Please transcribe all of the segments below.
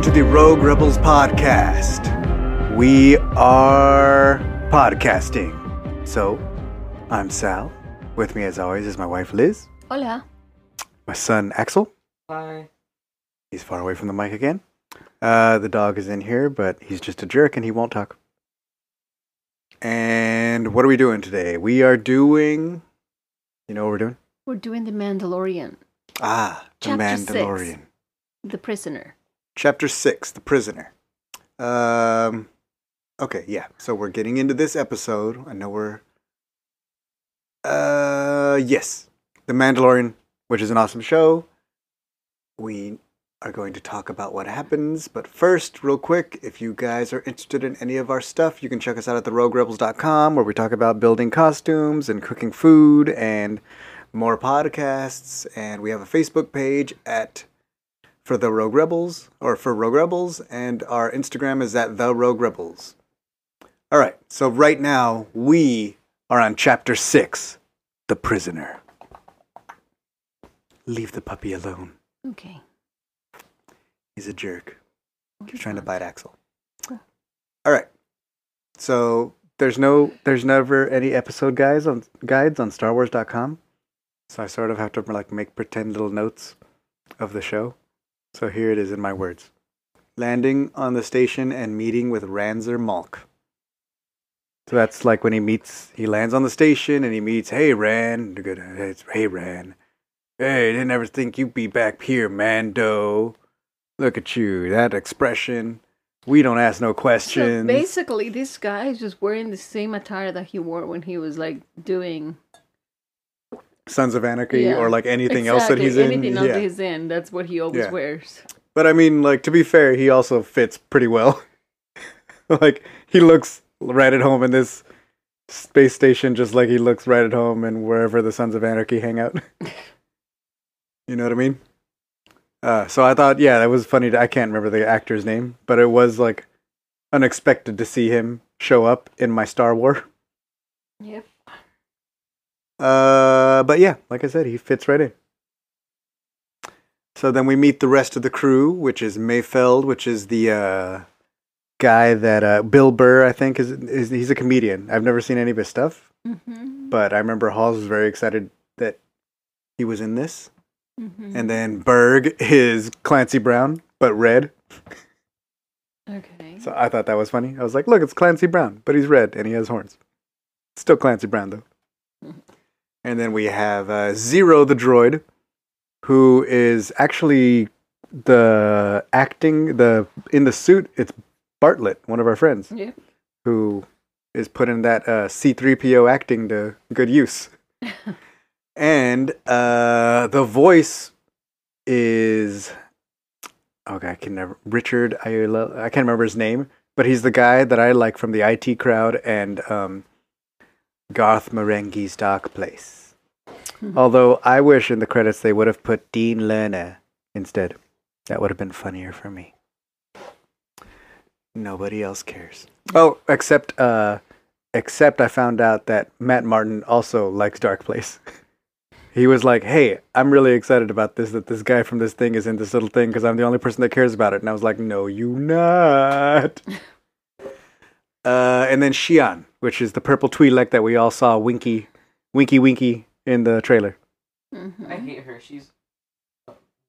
Hey, everybody, welcome to the Rogue Rebels podcast. We are podcasting. So, I'm Sal. With me, as always, is my wife Liz, Hola. my son Axel. Hi. He's far away from the mic again. Uh, the dog is in here, but he's just a jerk and he won't talk. And what are we doing today? We are doing. You know what we're doing? We're doing The Mandalorian, Ah, The Chapter six. Mandalorian. The Prisoner. Chapter 6 The Prisoner. Um, okay, yeah. So we're getting into this episode. I know we're. Uh, yes. The Mandalorian, which is an awesome show. We are going to talk about what happens. But first, real quick, if you guys are interested in any of our stuff, you can check us out at theroguerebels.com where we talk about building costumes and cooking food and more podcasts. And we have a Facebook page at for the Rogue Rebels or for Rogue Rebels, and our Instagram is at the Rogue Rebels. All right, so right now we are on chapter six, the prisoner. Leave the puppy alone. Okay. He's a jerk. He's trying to bite Axel. All right. So there's no, there's never any episode guides on guides on StarWars.com. So I sort of have to like make pretend little notes of the show. So here it is in my words: landing on the station and meeting with Ranzar Malk. So that's like when he meets, he lands on the station and he meets, hey Ran, good, it's hey Ran, hey, didn't ever think you'd be back here, Mando. Look at you, that expression. We don't ask no So questions. basically, this guy is just wearing the same attire that he wore when he was like doing Sons of Anarchy Yeah, or like anything else that Exactly, he's in. Anything else yeah. that he's in, that's what he always Yeah. wears. But I mean, like to be fair, he also fits pretty well. like he looks right at home in this space station, just like he looks right at home and wherever the Sons of Anarchy hang out. you know what I mean? Uh, so I thought, yeah, that was funny. To, I can't remember the actor's name, but it was like unexpected to see him show up in my Star War. Yep. Uh, but yeah, like I said, he fits right in. So then we meet the rest of the crew, which is Mayfeld, which is the uh, guy that uh, Bill Burr, I think, is, is he's a comedian. I've never seen any of his stuff, Mm-hmm. but I remember Halls was very excited that he was in this. Mm-hmm. And then Burg is Clancy Brown, but red. okay. So I thought that was funny. I was like, look, it's Clancy Brown, but he's red and he has horns. Still Clancy Brown, though. And then we have uh, Zero the droid, who is actually the acting, the in the suit, it's Bartlett, one of our friends, Yep. who is putting that uh, C3PO acting to good use. and uh, the voice is okay. I can never Richard. I I can't remember his name, but he's the guy that I like from the IT crowd and um, Garth Marenghi's Darkplace. Although I wish in the credits they would have put Dean Learner instead. That would have been funnier for me. Nobody else cares. Oh, except uh except I found out that Matt Martin also likes Darkplace. he was like, "Hey, I'm really excited about this that this guy from this thing is in this little thing because I'm the only person that cares about it." And I was like, "No, you not." uh and then Xi'an, which is the purple Twi'lek that we all saw winky winky winky in the trailer. Mm-hmm. I hate her. She's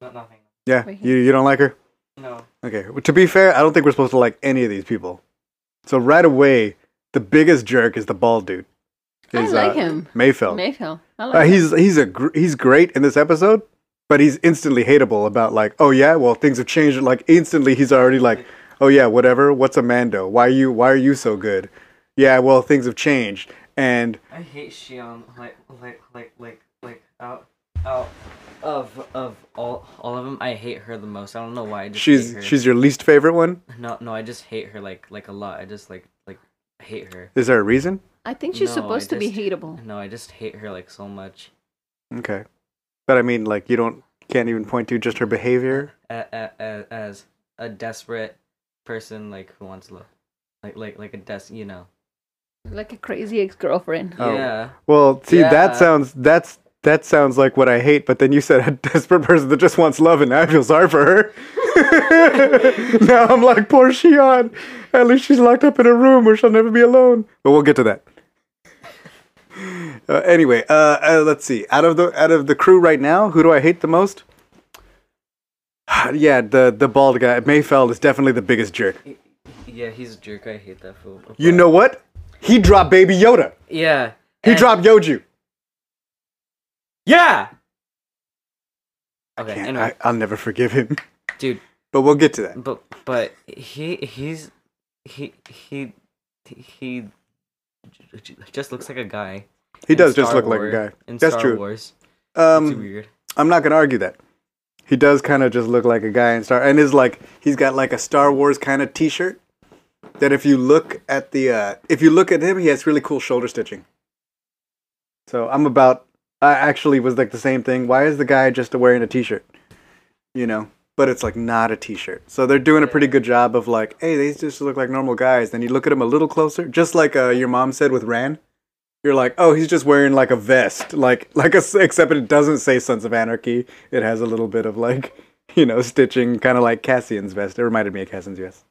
not nothing. Yeah, Wait, you you don't like her? No. Okay. well, To be fair, I don't think we're supposed to like any of these people. So right away, the biggest jerk is the bald dude. I like uh, him. Mayfeld. Mayfield. I like Uh, him. he's he's a gr- he's great in this episode, but he's instantly hateable about like, oh yeah, well things have changed. Like instantly, he's already like, oh yeah, whatever. What's a Mando? Why you why are you so good? Yeah, well things have changed, and I hate Xi'an. Like, like, like, like, like, out, out of of all all of them. I hate her the most. I don't know why. I just she's hate her. she's your least favorite one. no, no. I just hate her like like a lot. I just like like hate her. Is there a reason? I think she's No, I supposed to be hateable. No, I just hate her like so much. Okay, but I mean, like you don't can't even point to just her behavior. A, a, a, as a desperate person, like who wants love, like like like a des, you know. Like a crazy ex girlfriend. Oh. Yeah. Well, see, that sounds that's that sounds like what I hate. But then you said a desperate person that just wants love, and now I feel sorry for her. now I'm like, poor Xi'an. At least she's locked up in a room where she'll never be alone. But we'll get to that. Uh, anyway, uh, uh, let's see. Out of the out of the crew right now, who do I hate the most? yeah, the the bald guy, Mayfeld, is definitely the biggest jerk. Yeah, he's a jerk. I hate that fool. You know what? He dropped Baby Yoda. Yeah. He and- dropped Yoju. Yeah. Okay. Can't- Anyway, I, I'll never forgive him. dude. But we'll get to that. But but he he's he he he just looks like a guy. He does just look like a guy. In That's Star true. Wars. Um, weird. I'm not gonna argue that. He does kind of just look like a guy in Star, and is like he's got like a Star Wars kind of T-shirt. That if you look at the, uh, if you look at him, he has really cool shoulder stitching. So I'm about. I actually was like the same thing. Why is the guy just wearing a T-shirt? You know, but it's like not a T-shirt. So they're doing a pretty good job of like, hey, they just look like normal guys. Then you look at him a little closer, just like uh, your mom said with Ran you're like, oh, he's just wearing like a vest, like like a except it doesn't say Sons of Anarchy. It has a little bit of like, you know, stitching, kind of like Cassian's vest. It reminded me of Cassian's vest.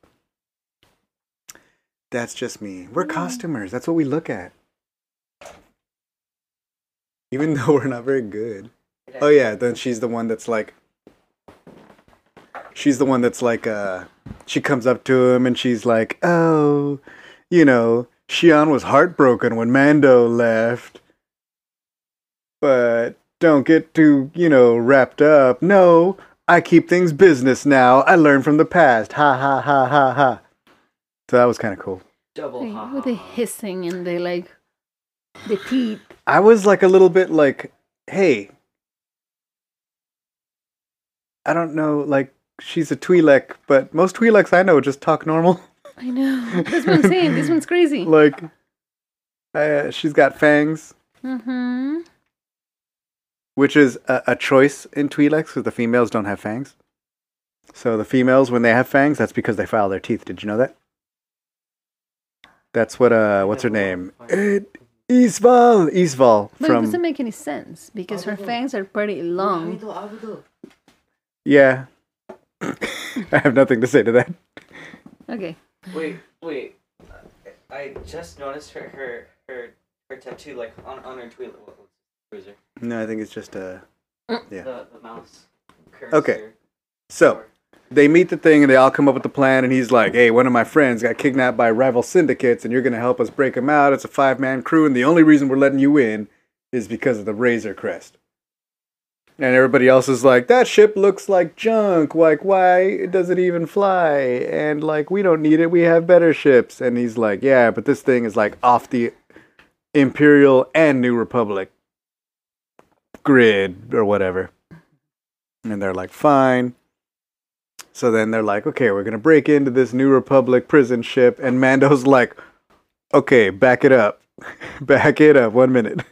That's just me. We're costumers. That's what we look at. Even though we're not very good. Oh yeah, then she's the one that's like. She's the one that's like, uh, she comes up to him and she's like, oh, you know, Xi'an was heartbroken when Mando left. But don't get too, you know, wrapped up. No, I keep things business now. I learn from the past. Ha ha ha ha ha. So that was kind of cool. Double Like, ha with the ha, ha. hissing and the like, the teeth. I was like a little bit like, hey, I don't know, like she's a Twi'lek, but most Twi'leks I know just talk normal. I know. That's what I'm saying. This one's crazy. like, uh, she's got fangs, Mm-hmm. which is a, a choice in Twi'leks because the females don't have fangs. So the females, when they have fangs, that's because they file their teeth. Did you know that? That's what uh, what's her name? Uh, Isval, Isval But it doesn't make any sense because her fangs are pretty long. yeah. I have nothing to say to that. Okay. Wait, wait. I just noticed her her her, her tattoo like on on her tweet. What, what's her? No, I think it's just uh Yeah. The the mouse. Okay. cursor. So they meet the thing and they all come up with the plan and he's like, "Hey, one of my friends got kidnapped by rival syndicates and you're gonna help us break him out. It's a five man crew and the only reason we're letting you in is because of the Razor Crest." And everybody else is like, "That ship looks like junk. Like, why does it even fly? And like, we don't need it. We have better ships." And he's like, "Yeah, but this thing is like off the Imperial and New Republic grid or whatever." And they're like, "Fine." So then they're like, okay, we're gonna break into this New Republic prison ship, and Mando's like, okay, back it up, back it up, one minute,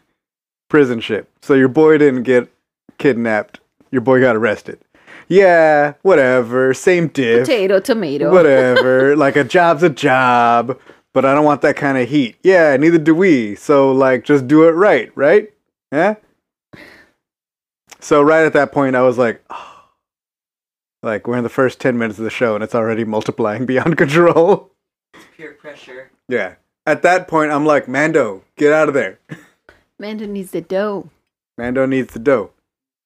prison ship. So your boy didn't get kidnapped, your boy got arrested. Yeah, whatever, same diff, Potato, tomato. whatever. like a job's a job, but I don't want that kind of heat. Yeah, neither do we. So like, just do it right, right? Yeah. So right at that point, I was like, oh. Like we're in the first ten minutes of the show, and it's already multiplying beyond control. Peer pressure. yeah. At that point, I'm like, Mando, get out of there. Mando needs the dough. Mando needs the dough.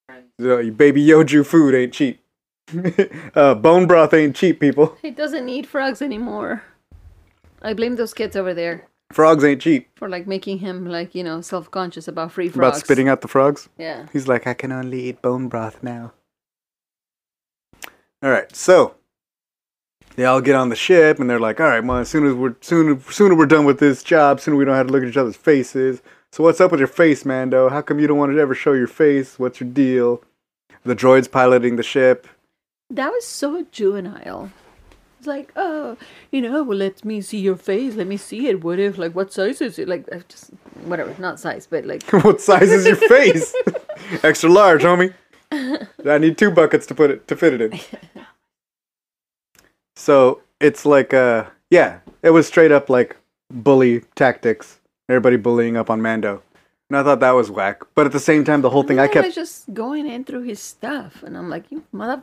Friends. So, baby Yoju food ain't cheap. uh, bone broth ain't cheap, people. He doesn't eat frogs anymore. I blame those kids over there Frogs ain't cheap. for like making him like you know self conscious about free frogs. About spitting out the frogs. Yeah. He's like, I can only eat bone broth now. All right, so they all get on the ship, and they're like, "All right, well, as soon as we're sooner sooner we're done with this job, sooner we don't have to look at each other's faces." So what's up with your face, Mando? How come you don't want to ever show your face? What's your deal? The droids piloting the ship. That was so juvenile. It's like, oh, you know, well, let me see your face. Let me see it. What if, like, what size is it? Like, uh, just whatever, not size, but like, what size is your face? Extra large, homie. I need two buckets to put it to fit it in. So it's like, uh, yeah, it was straight up like bully tactics. Everybody bullying up on Mando, and I thought that was whack. But at the same time, the whole thing I no, kept was just going in through his stuff, and I'm like, you mother.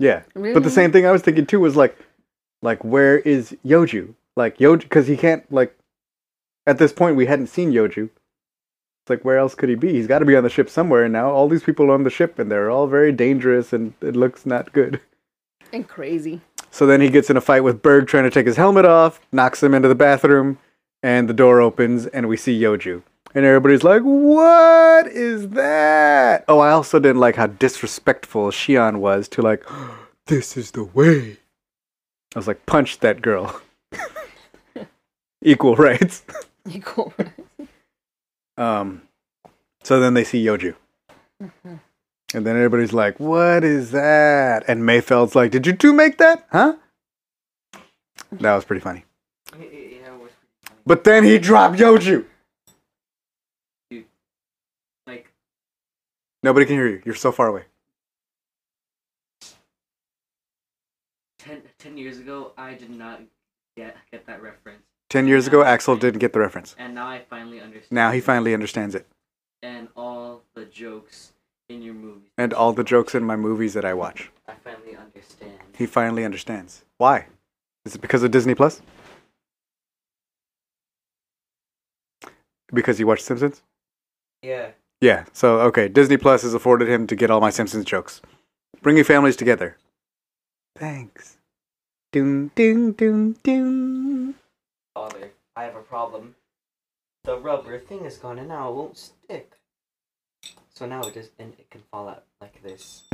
Yeah. But the same thing I was thinking too was like, like where is Yoju? Like Yoju, because he can't like. At this point, we hadn't seen Yoju. It's like where else could he be? He's got to be on the ship somewhere. And now all these people on the ship, and they're all very dangerous, and it looks not good. And crazy. So then he gets in a fight with Burg, trying to take his helmet off, knocks him into the bathroom, and the door opens, and we see Yoju. And everybody's like, "What is that?" Oh, I also didn't like how disrespectful Xi'an was to like, "This is the way." I was like, "Punch that girl." Equal rights. Equal go. Um, so then they see Yoju. And then everybody's like, what is that? And Mayfeld's like, did you two make that? Huh? That was pretty funny. Yeah, it was pretty funny. But then he dropped Yoju. Like, Nobody can hear you. You're so far away. 10, 10 years ago, I did not get get that reference, Ten years ago, Axel didn't get the reference. and now I finally understand. Now he finally understands it. and all the jokes in your movies. And all the jokes in my movies that I watch. I finally understand. He finally understands. Why? Is it because of Disney Plus? Because he watched Simpsons? Yeah. Yeah, so okay, Disney Plus has afforded him to get all my Simpsons jokes. Bringing families together. Thanks. Ding ding ding ding. Father, I have a problem. The rubber thing is gone and now it won't stick. So now it just and it can fall out like this.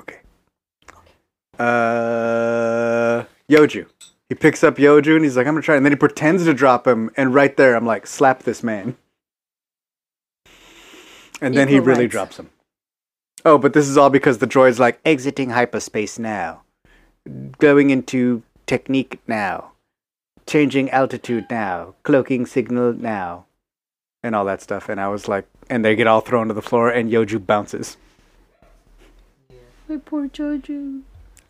Okay. Uh, Yoju. He picks up Yoju and he's like, I'm gonna try. And then he pretends to drop him, and right there, I'm like, slap this man. And then he really drops him. Oh, but this is all because the droid's like, exiting hyperspace now. Going into technique now. Changing altitude now. Cloaking signal now. And all that stuff. And I was like, and they get all thrown to the floor, and Yoju bounces. My poor Jojo.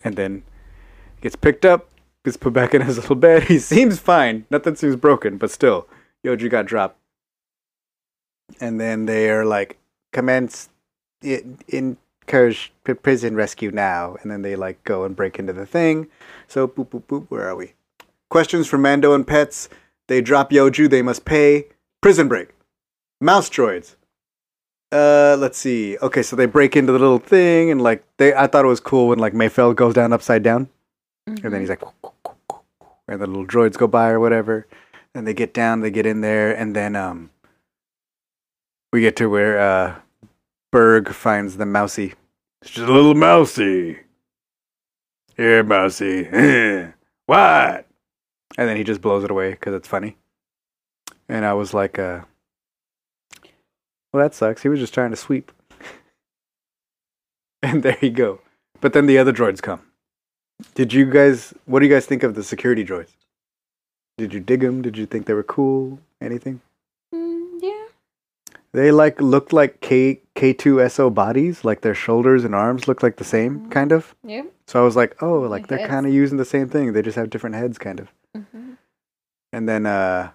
and then gets picked up, gets put back in his little bed. He seems fine. Nothing seems broken, but still, Yoju got dropped. And then they are like, commence in, encourage p- prison rescue now. And then they like go and break into the thing. So, boop, boop, boop, where are we? Questions from Mando and Pets. They drop Yoju, they must pay. Prison break. Mouse droids. Uh, let's see. Okay, so they break into the little thing, and like they, I thought it was cool when like Mayfeld goes down upside down, and then he's like, and the little droids go by or whatever, and they get down, they get in there, and then um, we get to where uh, Burg finds the mousy. It's just a little mousy. Here, mousy. what? And then he just blows it away because it's funny. And I was like, uh, well, that sucks. He was just trying to sweep. and there you go. But then the other droids come. Did you guys, what do you guys think of the security droids? Did you dig them? Did you think they were cool? Anything? Mm, yeah. They like looked like K K2SO bodies, like their shoulders and arms looked like the same, kind of. Yeah. So I was like, oh, like The they're kind of using the same thing. They just have different heads, kind of. And then, uh,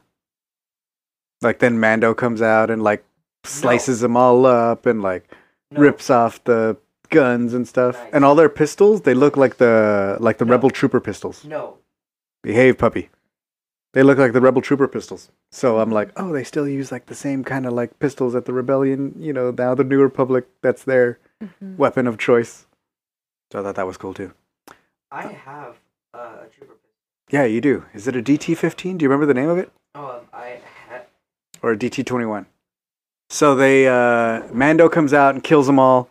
like then Mando comes out and like slices them all up and like No. rips off the guns and stuff. Nice. And all their pistols, they look like the like the No. Rebel Trooper pistols. No. Behave, puppy. They look like the Rebel Trooper pistols. So I'm like, oh, they still use like the same kind of like pistols that the Rebellion, you know, now the New Republic, that's their hmm weapon of choice. So I thought that was cool too. I have uh, a trooper pistol. Yeah, you do. Is it a DT15? Do you remember the name of it? Oh, um, I had. or a DT21. So they uh Mando comes out and kills them all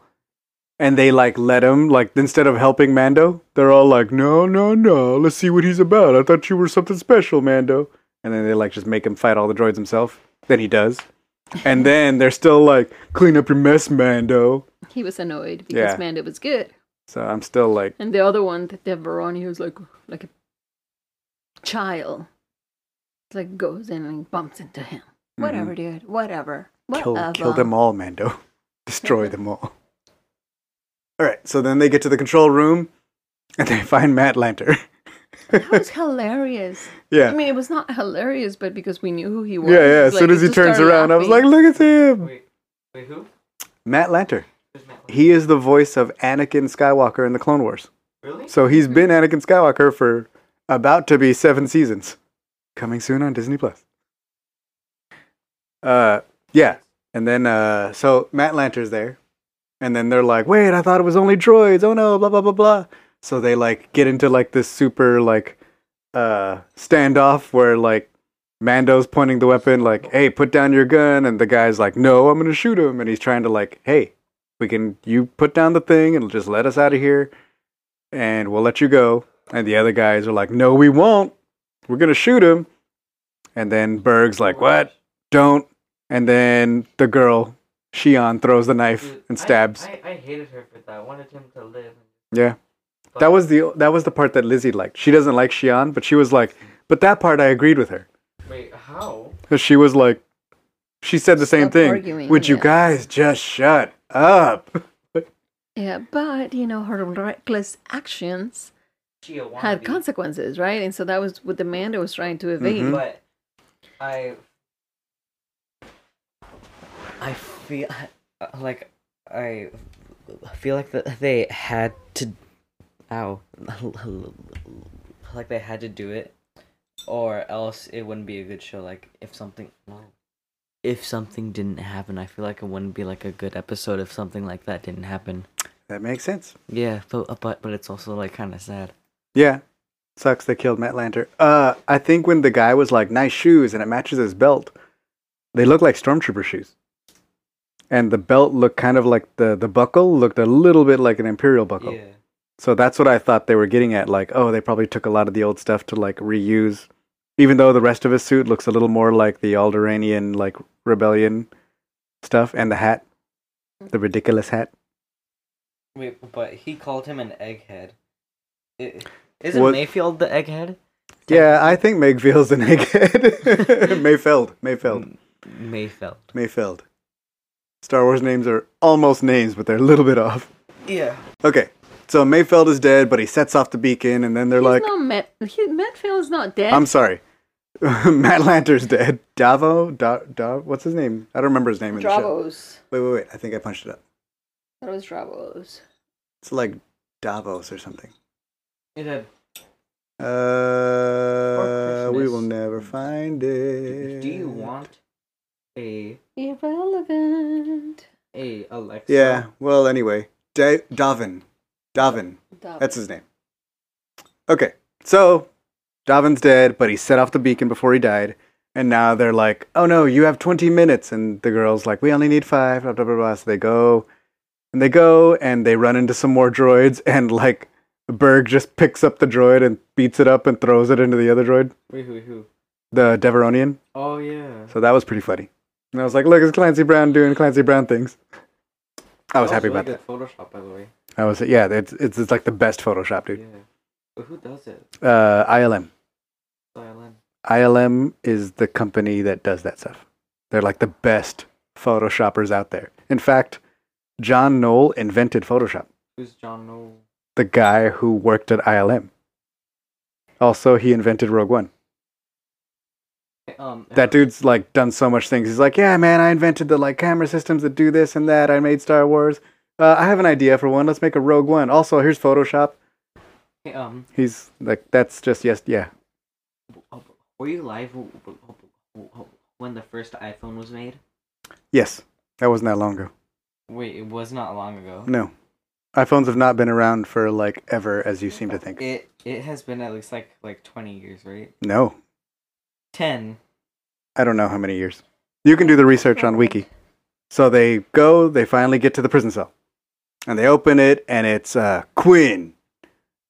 and they like let him like instead of helping Mando, they're all like, "No, no, no. Let's see what he's about. I thought you were something special, Mando." And then they like just make him fight all the droids himself. Then he does. And then they're still like, "Clean up your mess, Mando." He was annoyed because Yeah. Mando was good. So I'm still like, And the other one, the Devaron, he was like like a child. Like goes in and bumps into him. Whatever, dude. Whatever. Mm-hmm. kill, Whatever. kill them all, Mando. Destroy them all. All right, so then they get to the control room and they find Matt Lanter. That was hilarious. yeah. I mean, it was not hilarious, but because we knew who he was. Yeah, yeah. As like, soon as he turns started around, I was like, look at him. Wait, wait, who? Matt Lanter. Matt Lanter? He is the voice of Anakin Skywalker in the Clone Wars. Really? So he's been Anakin Skywalker for about to be seven seasons. Coming soon on Disney Plus. Uh, yeah, and then uh, so Matt Lanter's there, and then they're like, "Wait, I thought it was only droids. Oh no, blah blah blah blah." So they like get into like this super like uh standoff where like Mando's pointing the weapon like, "Hey, put down your gun," and the guy's like, "No, I'm gonna shoot him," and he's trying to like, "Hey, we can you put down the thing and just let us out of here, and we'll let you go." And the other guys are like, "No, we won't. We're gonna shoot him." And then Burg's like, "What? Don't." And then the girl, Xi'an, throws the knife Dude, and stabs. I, I, hated her for that. I wanted him to live. yeah, But that was the that was the part that Lizzie liked. She doesn't like Xi'an, but she was like, "But that part I agreed with her." Wait, how? 'Cause she was like, she said the same thing. arguing, Would you guys just shut up? Yeah, but you know her reckless actions She had consequences, right? And so that was what the Mando was trying to evade. Mhm. But I, I feel like I feel like that they had to, ow, like they had to do it, or else it wouldn't be a good show. Like if something, if something didn't happen, I feel like it wouldn't be like a good episode if something like that didn't happen. That makes sense. Yeah, but but but it's also like kind of sad. Yeah. Sucks they killed Matt Lanter. Uh, I think when the guy was like, nice shoes, and it matches his belt, they look like stormtrooper shoes. And the belt looked kind of like the, the buckle looked a little bit like an Imperial buckle. Yeah. So that's what I thought they were getting at. Like, oh, they probably took a lot of the old stuff to like reuse. Even though the rest of his suit looks a little more like the Alderaanian like rebellion stuff, and the hat, the ridiculous hat. Wait, but he called him an egghead. I- Isn't What- Mayfield the egghead? Yeah, I think Mayfield's an egghead. Mayfeld, Mayfeld, M- Mayfeld. Mayfeld. Star Wars names are almost names, but they're a little bit off. Yeah. Okay, so Mayfeld is dead, but he sets off the beacon, and then they're He's like, not Matt. He, Matt is not dead. I'm sorry. Matt Lanter's dead. Davo? Da, da, what's his name? I don't remember his name in the show. Dravos. Wait, wait, wait. I think I punched it up. That was Dravos. It's like Davos or something. It had. Uh, we will never find it. Do you want a Irrelevant. a Alexa? Yeah. Well, anyway, da- Davin. Davin. Dravos. That's his name. Okay, so Davin's dead, but he set off the beacon before he died, and now they're like, "Oh no, you have 20 minutes," and the girl's like, "We only need five. Blah blah blah. blah. So they go, and they go, and they run into some more droids, and like Burg just picks up the droid and beats it up and throws it into the other droid, Wait, who? Who? the Devaronian. Oh yeah. So that was pretty funny. And I was like, "Look, it's Clancy Brown doing Clancy Brown things." I was That happy really about that. Photoshop, by the way. I was yeah, it's, it's it's like the best Photoshop, dude. Yeah. But who does it? Uh, ILM. Violin. ILM is the company that does that stuff. They're like the best photoshoppers out there. In fact, John Knoll invented Photoshop. Who's John Noel? The guy who worked at ILM. Also, he invented Rogue One. Um. That dude's like done so much things. He's like, yeah, man, I invented the like camera systems that do this and that. I made Star Wars. Uh, I have an idea for one. Let's make a Rogue One. Also, here's Photoshop. Um. He's like, that's just yes, yeah. Were you live when the first iPhone was made? Yes, that wasn't that long ago. Wait, it was not long ago. No, iPhones have not been around for like ever, as you seem to think. It it has been at least like like twenty years, right? No, Ten. I don't know how many years. You can do the research on Wiki. So they go, they finally get to the prison cell. And they open it, and it's uh, Quinn,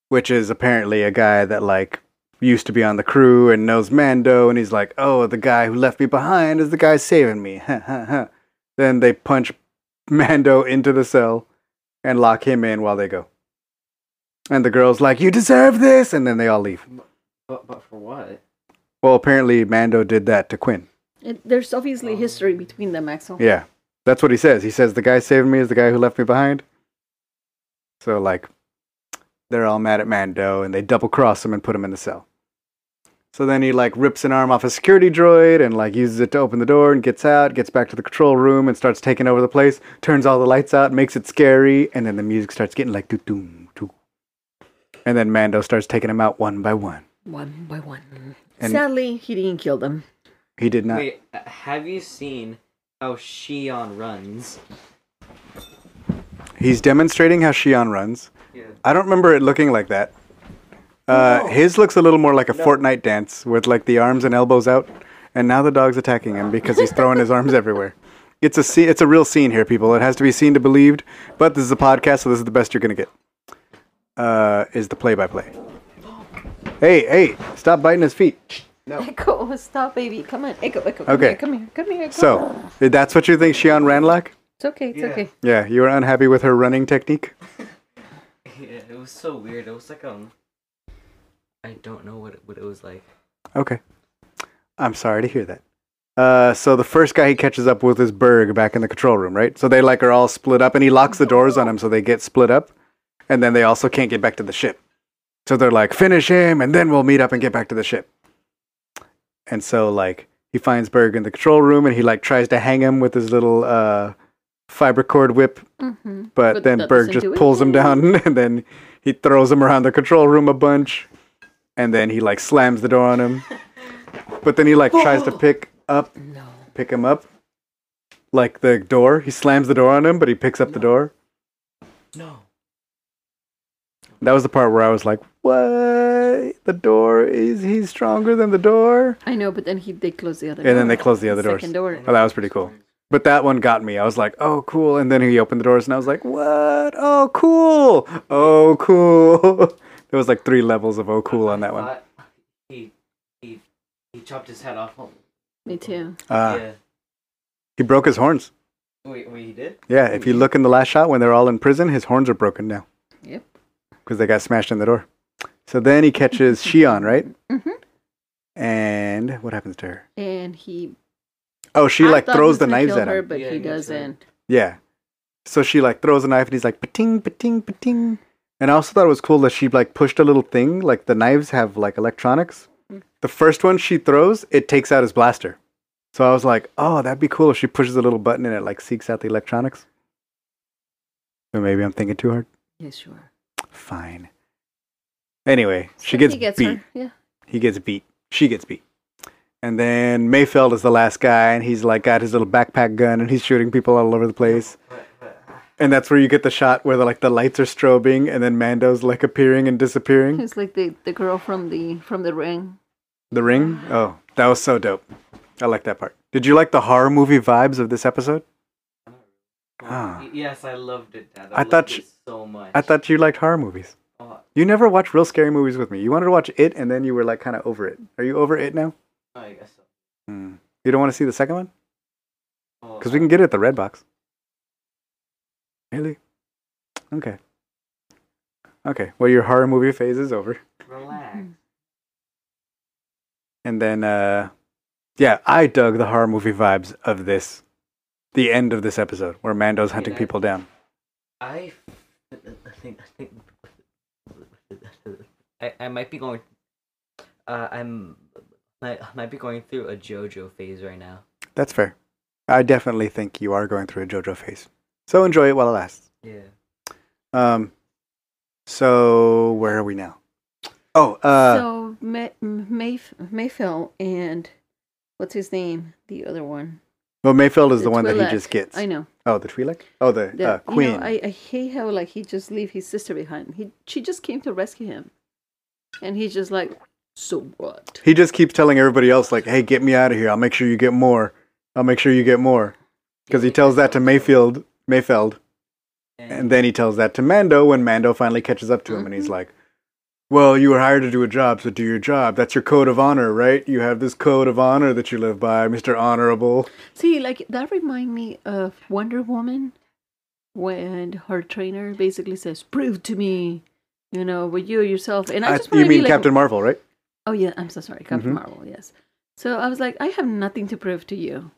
which is apparently a guy that, like, used to be on the crew and knows Mando. And he's like, oh, the guy who left me behind is the guy saving me. then they punch Mando into the cell and lock him in while they go. And the girl's like, you deserve this! And then they all leave. But but for what? Well, apparently Mando did that to Quinn. It, there's obviously history between them, Axel. Yeah, that's what he says. He says the guy saving me is the guy who left me behind. So like, they're all mad at Mando, and they double cross him and put him in the cell. So then he like rips an arm off a security droid and like uses it to open the door and gets out, gets back to the control room and starts taking over the place, turns all the lights out, makes it scary, and then the music starts getting like doo doom doo. And then Mando starts taking them out one by one. One by one. And- Sadly, he didn't kill them. He did not. Wait, uh, have you seen how Xi'an runs? He's demonstrating how Xi'an runs. Yeah. I don't remember it looking like that. Uh, His looks a little more like a Fortnite dance with like the arms and elbows out. And now the dog's attacking him because he's throwing his arms everywhere. It's a scene, it's a real scene here, people. It has to be seen to believed. But this is a podcast, so this is the best you're gonna get. Uh, is the play-by-play. Hey, hey! Stop biting his feet. No. Echo, stop, baby. Come on, Echo, Echo. Come Okay. here, come here, come here. Come So, that's what you think Xi'an ran like? it's okay, it's Yeah. okay. Yeah, you were unhappy with her running technique. Yeah, it was so weird. It was like um, I don't know what it, what it was like. Okay. I'm sorry to hear that. Uh, so the first guy he catches up with is Burg back in the control room, right? So they like are all split up, and he locks the doors on them, so they get split up, and then they also can't get back to the ship. So they're like, finish him, and then we'll meet up and get back to the ship. And so like he finds Burg in the control room, and he like tries to hang him with his little uh, fiber cord whip, Mm-hmm. but, But then Burg just pulls him down, and then he throws him around the control room a bunch, and then he like slams the door on him. But then he like tries to pick up, No. pick him up, like the door. He slams the door on him, but he picks up the door. No. That was the part where I was like, "What? The door is he's stronger than the door?" I know, but then he they close the other And then they close the other doors. Second door. Oh, that was pretty cool. But that one got me. I was like, "Oh, cool!" And then he opened the doors, and I was like, "What? Oh, cool! Oh, cool!" there was like three levels of "Oh, cool" on that one. Thought He he he chopped his head off. Me too. Uh, yeah. He broke his horns. Wait, wait, he did? Yeah, if you look in the last shot when they're all in prison, his horns are broken now. Yep. Because they got smashed in the door. So then he catches Xi'an, right? Mm-hmm. And what happens to her? And he. Oh, she I like throws the knives kill at her, him. but Yeah, he he doesn't. Yeah. So she like throws a knife and he's like pating, pating, pating. And I also thought it was cool that she like pushed a little thing. Like the knives have like electronics. Mm. The first one she throws, it takes out his blaster. So I was like, oh, that'd be cool if she pushes a little button and it like seeks out the electronics. So maybe I'm thinking too hard. Yeah, sure. Fine. Anyway, she gets, he gets beat. her. Yeah. He gets beat. She gets beat. And then Mayfeld is the last guy, and he's like got his little backpack gun, and he's shooting people all over the place. But, but, And that's where you get the shot where the, like the lights are strobing, and then Mando's like appearing and disappearing. It's like the the girl from the from the ring. The ring. Oh, that was so dope. I like that part. Did you like the horror movie vibes of this episode? Ah. Yes, I loved it, Dad. I I, loved thought it you- so much. I thought you liked horror movies. Oh, You never watched real scary movies with me. You wanted to watch it, and then you were like kind of over it. Are you over it now? I guess so. Hmm. You don't want to see the second one? Oh, Because we can get it at the Red Box. Really? Okay. Okay. Well, your horror movie phase is over. Relax. And then, uh, yeah, I dug the horror movie vibes of this, the end of this episode where Mando's hunting people down. I think I think I, I might be going. Uh, I'm I might be going through a JoJo phase right now. That's fair. I definitely think you are going through a JoJo phase. So enjoy it while it lasts. Yeah. Um, so where are we now? Oh, uh, so May, Mayf- Mayfield and what's his name? The other one. well, Mayfield is the, The one that he just gets. I know. Oh, the Twi'lek? Oh, the, The, uh, you Queen. know, I, I hate how like he just leave his sister behind. He she just came to rescue him, and he's just like, so what? He just keeps telling everybody else, like, hey, get me out of here. I'll make sure you get more. I'll make sure you get more. Because he tells that to Mayfield, Mayfeld, and then he tells that to Mando when Mando finally catches up to him and he's Mhm. like, well, you were hired to do a job, so do your job. That's your code of honor, right? You have this code of honor that you live by, Mr. Honorable. See, like that remind me of Wonder Woman, when her trainer basically says, "Prove to me, you know, what you yourself." And I just want you mean like, Captain Marvel, right? Oh yeah, I'm so sorry, Captain Mhm. Marvel. Yes. So I was like, I have nothing to prove to you.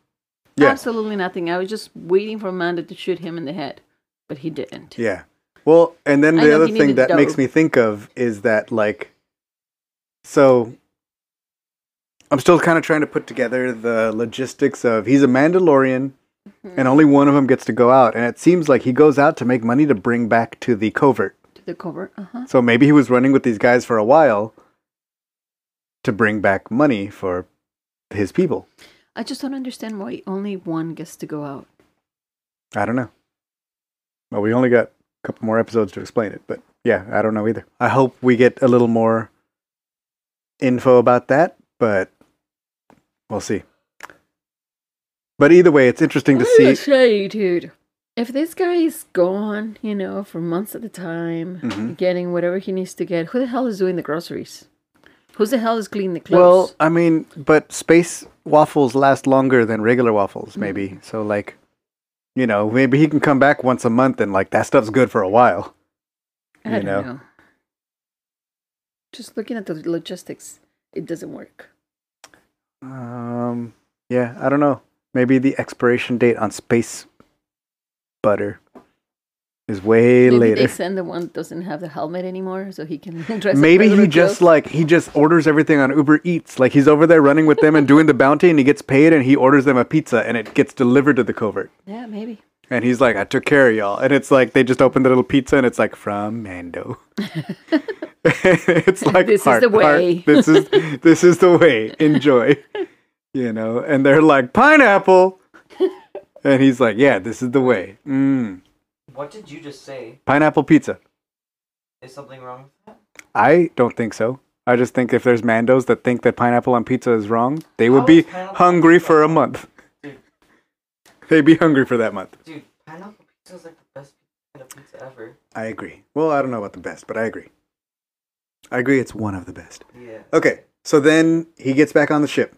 Yeah. Absolutely nothing. I was just waiting for Amanda to shoot him in the head, but he didn't. Yeah. Well, and then I the know other he thing needed that makes me think of is that, like, so I'm still kind of trying to put together the logistics of he's a Mandalorian, and only one of them gets to go out, and it seems like he goes out to make money to bring back to the covert. To the covert. Uh huh. So maybe he was running with these guys for a while to bring back money for his people. I just don't understand why only one gets to go out. I don't know. Well, we only got a couple more episodes to explain it, but yeah, I don't know either. I hope we get a little more info about that, but we'll see. But either way, it's interesting to see. say, dude, if this guy is gone, you know, for months at a time, Mhm. getting whatever he needs to get, who the hell is doing the groceries? Who the hell is cleaning the clothes? Well. I mean, but space waffles last longer than regular waffles, maybe. So, like, you know, maybe he can come back once a month and, like, that stuff's good for a while. I you don't know. know. Just looking at the logistics, it doesn't work. Um, yeah, I don't know. Maybe the expiration date on space butter is way Maybe later. they send the one that doesn't have the helmet anymore, so he can dress. Maybe he just clothes. like he just orders everything on Uber Eats. Like he's over there running with them and doing the bounty, and he gets paid, and he orders them a pizza, and it gets delivered to the covert. yeah, maybe. And he's like, "I took care of y'all," and it's like they just open the little pizza, and it's like from Mando. it's like This is "Heart, the heart, way." this is this is the way. Enjoy, you know. And they're like pineapple, and he's like, "Yeah, this is the way." Mm, What did you just say? pineapple pizza. Is something wrong with that? I don't think so. I just think if there's Mandos that think that pineapple on pizza is wrong, they How would be is pineapple hungry pizza for a month. Dude. They'd be hungry for that month. Dude, pineapple pizza is like the best kind of pizza ever. I agree. Well, I don't know about the best, but I agree. I agree it's one of the best. Yeah. Okay, so then he gets back on the ship,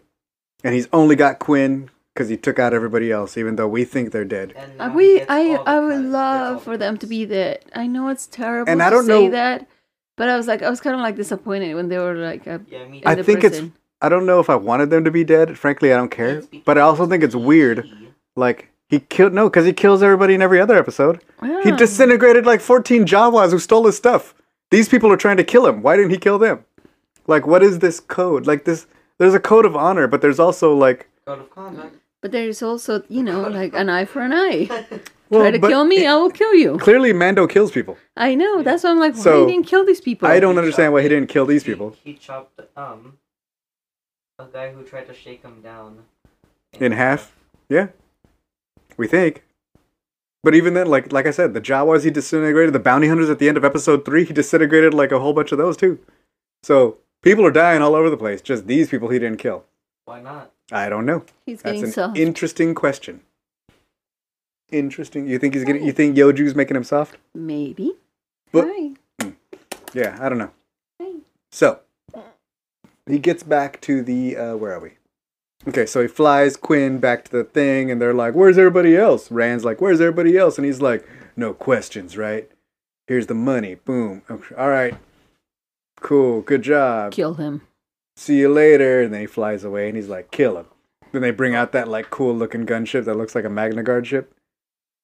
and he's only got Quinn because he took out everybody else, even though we think they're dead. And Uh, we, I, I would love for them to be dead. I know it's terrible And to I don't say know- that, but I was like, I was kind of like disappointed when they were like, uh, Yeah, me in I the think it's- I don't know if I wanted them to be dead. Frankly, I don't care. But I also think it's weird. Like he killed no, because he kills everybody in every other episode. He disintegrated like 14 Jawas who stole his stuff. These people are trying to kill him. Why didn't he kill them? Like, what is this code? Like this, there's a code of honor, but there's also like, Code of conduct. But there's also, you know, like an eye for an eye. well, Try to kill me, it- I will kill you. clearly Mando kills people. I know. That's why I'm like, why So, you didn't kill these people? I don't He understand why he didn't kill these he- people He chopped um a guy who tried to shake him down in half. Yeah, we think. But even then, like like I said, the Jawas he disintegrated. The bounty hunters at the end of episode three, he disintegrated like a whole bunch of those too. So people are dying all over the place. Just these people he didn't kill. Why not? I don't know. He's That's getting an soft. interesting question. Interesting. You think he's getting? You think Yoju's making him soft? Maybe. But- Hi. Yeah, I don't know. Hey. So he gets back to the uh, where are we? Okay, so he flies Quinn back to the thing, and they're like, "Where's everybody else?" Rand's like, "Where's everybody else?" And he's like, "No questions, right? Here's the money. Boom. Okay, all right, cool, good job. Kill him. See you later." And then he flies away, and he's like, "Kill him." Then they bring out that like cool looking gunship that looks like a Magna Guard ship.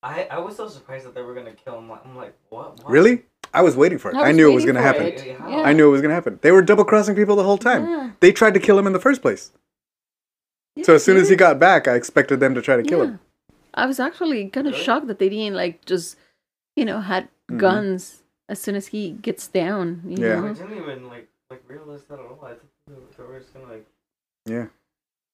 I I was so surprised that they were gonna kill him. I'm like, what? what? Really? I was waiting for it. I I, knew it was gonna happen. it. Yeah. I knew it was gonna happen. They were double crossing people the whole time. Yeah. They tried to kill him in the first place. Yeah, So as soon as he got back, I expected them to try to kill Yeah. him. I was actually kind of Really? shocked that they didn't like just, you know, had Mhm. guns as soon as he gets down. You Yeah. I know? didn't even like like realize that at all. I thought they were- they were just gonna like Yeah.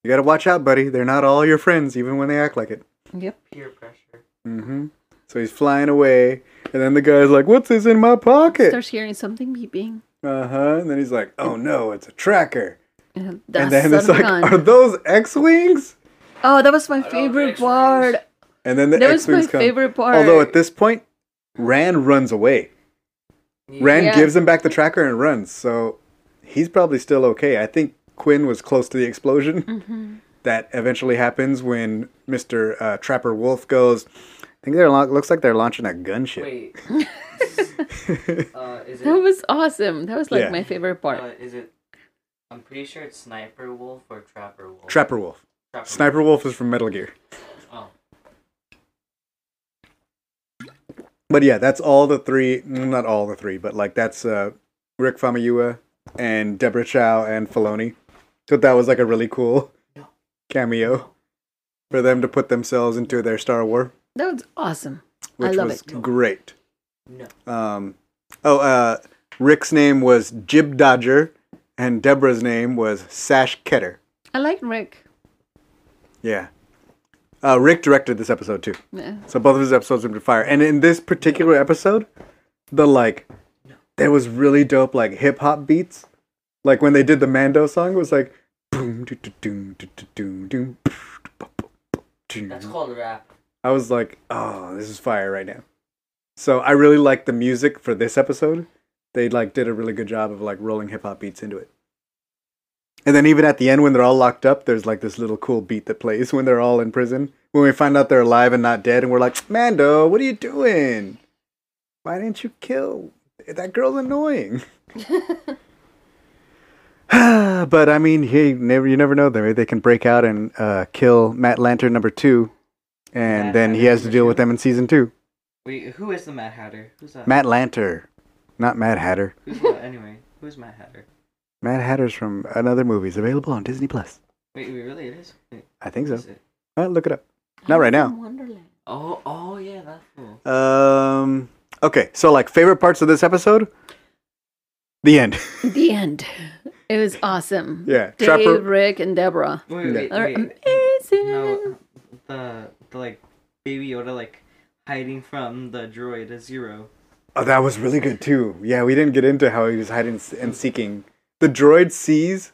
You gotta watch out, buddy. They're not all your friends, even when they act like it. Yep. peer pressure. Mm-hmm. So he's flying away, and then the guy's like, "What's this in my pocket?" Starts hearing something beeping. Uh huh. And then he's like, "Oh no, it's a tracker." And, and then it's like, gun. "Are those X-wings?" oh, that was my favorite part. And then the That was my X-wings come. favorite part. Although at this point, Rand runs away. Rand Yeah. gives him back the tracker and runs. So he's probably still okay. I think Quinn was close to the explosion Mhm. that eventually happens when Mister uh, Trapper Wolf goes. I think they're la- looks like they're launching a gunship. Wait. uh, is That was awesome. That was like Yeah. my favorite part. Uh, is it? I'm pretty sure it's Sniper Wolf or Trapper Wolf. Trapper Wolf. Trapper Sniper Wolf is from Metal Gear. Oh. But yeah, that's all the three. Not all the three, but like that's uh, Rick Famuyiwa and Deborah Chow and Filoni. So that was like a really cool cameo for them to put themselves into their Star War, That was awesome. which I love was it. great. No. Um, oh, uh, Rick's name was Jib Dodger, and Deborah's name was Sash Ketter. I like Rick. Yeah. Uh, Rick directed this episode too. Yeah. So both of his episodes have been fire. And in this particular episode, the like, there was really dope like hip hop beats. Like when they did the Mando song, it was like boom do do do do do do do. That's called rap. I was like, oh, this is fire right now. So I really liked the music for this episode. They like did a really good job of like rolling hip hop beats into it. And then even at the end when they're all locked up, there's like this little cool beat that plays when they're all in prison. When we find out they're alive and not dead and we're like, Mando, what are you doing? Why didn't you kill that girl's annoying? but I mean, hey, never you never know. Maybe they can break out and uh, kill Matt Lanter number two, and Mad then he has to deal two? with them in season two. Wait, who is the Mad Hatter? Who's that? Matt Lanter, not Mad Hatter. Who's that? Anyway, who's Mad Hatter? Mad Hatter's from another movies available on Disney Plus. Wait, wait, really? It is. Wait, I think so. is it? Well, look it up. Not right now. Wonderland. Oh, oh yeah, that's cool. Um. Okay, so like favorite parts of this episode. The end. The end. It was awesome. Yeah, Dave, Trapper- Rick, and Deborah Wait, wait, are wait. amazing. No, the the like baby Yoda like hiding from the droid is zero. Oh, that was really good too. Yeah, we didn't get into how he was hiding and seeking. The droid sees,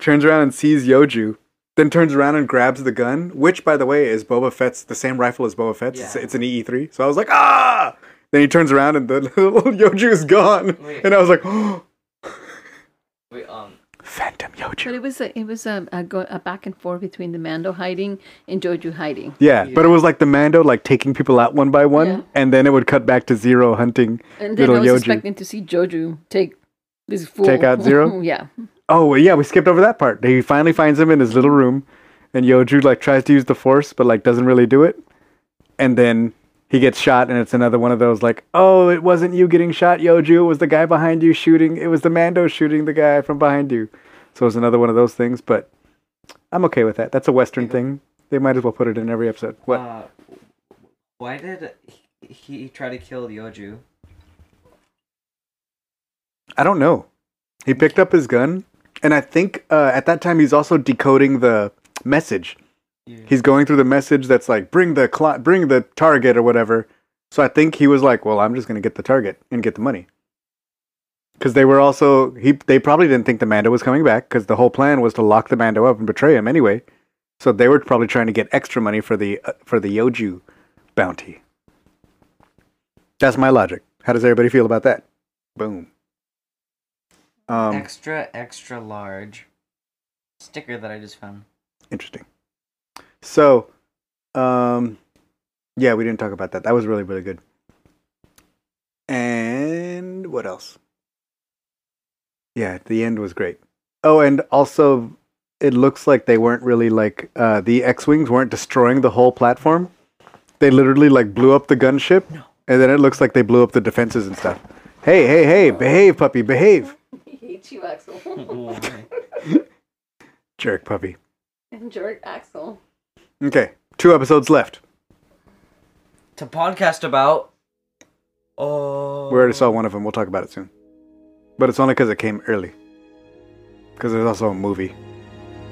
turns around and sees Yoju, then turns around and grabs the gun, which, by the way, is Boba Fett's, the same rifle as Boba Fett's. It's, Yeah. it's an EE3. So I was like, ah! Then he turns around and the little Yoju is gone. Wait. And I was like, oh, Wait, um, Phantom Yoju. But it was a, it was a, a, go, a back and forth between the Mando hiding and Joju hiding. Yeah, but it was like the Mando, like taking people out one by one, Yeah. and then it would cut back to Zero hunting And then little I was Yoju. expecting to see Joju take this fool. Take out Zero? yeah. Oh well, yeah, we skipped over that part. He finally finds him in his little room, and Yoju like tries to use the Force, but like doesn't really do it. And then he gets shot, and it's another one of those like, oh, it wasn't you getting shot, Yoju. It was the guy behind you shooting. It was the Mando shooting the guy from behind you. So it's another one of those things. But I'm okay with that. That's a Western thing. They might as well put it in every episode. What? Uh, why did he, he try to kill Yoju? I don't know. He picked up his gun, and I think uh, at that time he's also decoding the message. Yeah. He's going through the message that's like bring the cli- bring the target or whatever. So I think he was like, well, I'm just gonna get the target and get the money. Because they were also he they probably didn't think the Mando was coming back because the whole plan was to lock the Mando up and betray him anyway. So they were probably trying to get extra money for the uh, for the Yoju bounty. That's my logic. How does everybody feel about that? Boom. Um, extra, extra large sticker that I just found. Interesting. So, um, yeah, we didn't talk about that. That was really, really good. And what else? Yeah, the end was great. Oh, and also, it looks like they weren't really like uh, the X-wings weren't destroying the whole platform. They literally like blew up the gunship, and then it looks like they blew up the defenses and stuff. Hey, hey, hey! Behave, puppy, behave! He hates you, Axel. Jerk, puppy. and jerk Axel. Okay, two episodes left. to podcast about. Oh. We already saw one of them. We'll talk about it soon. But it's only because it came early. Because there's also a movie.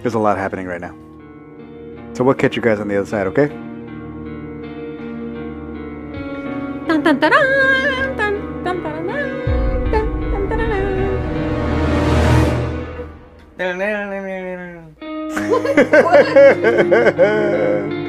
There's a lot happening right now. So we'll catch you guys on the other side, okay? Dun, dun, dun, dun, dun, dun, dun, dun, Coladinho.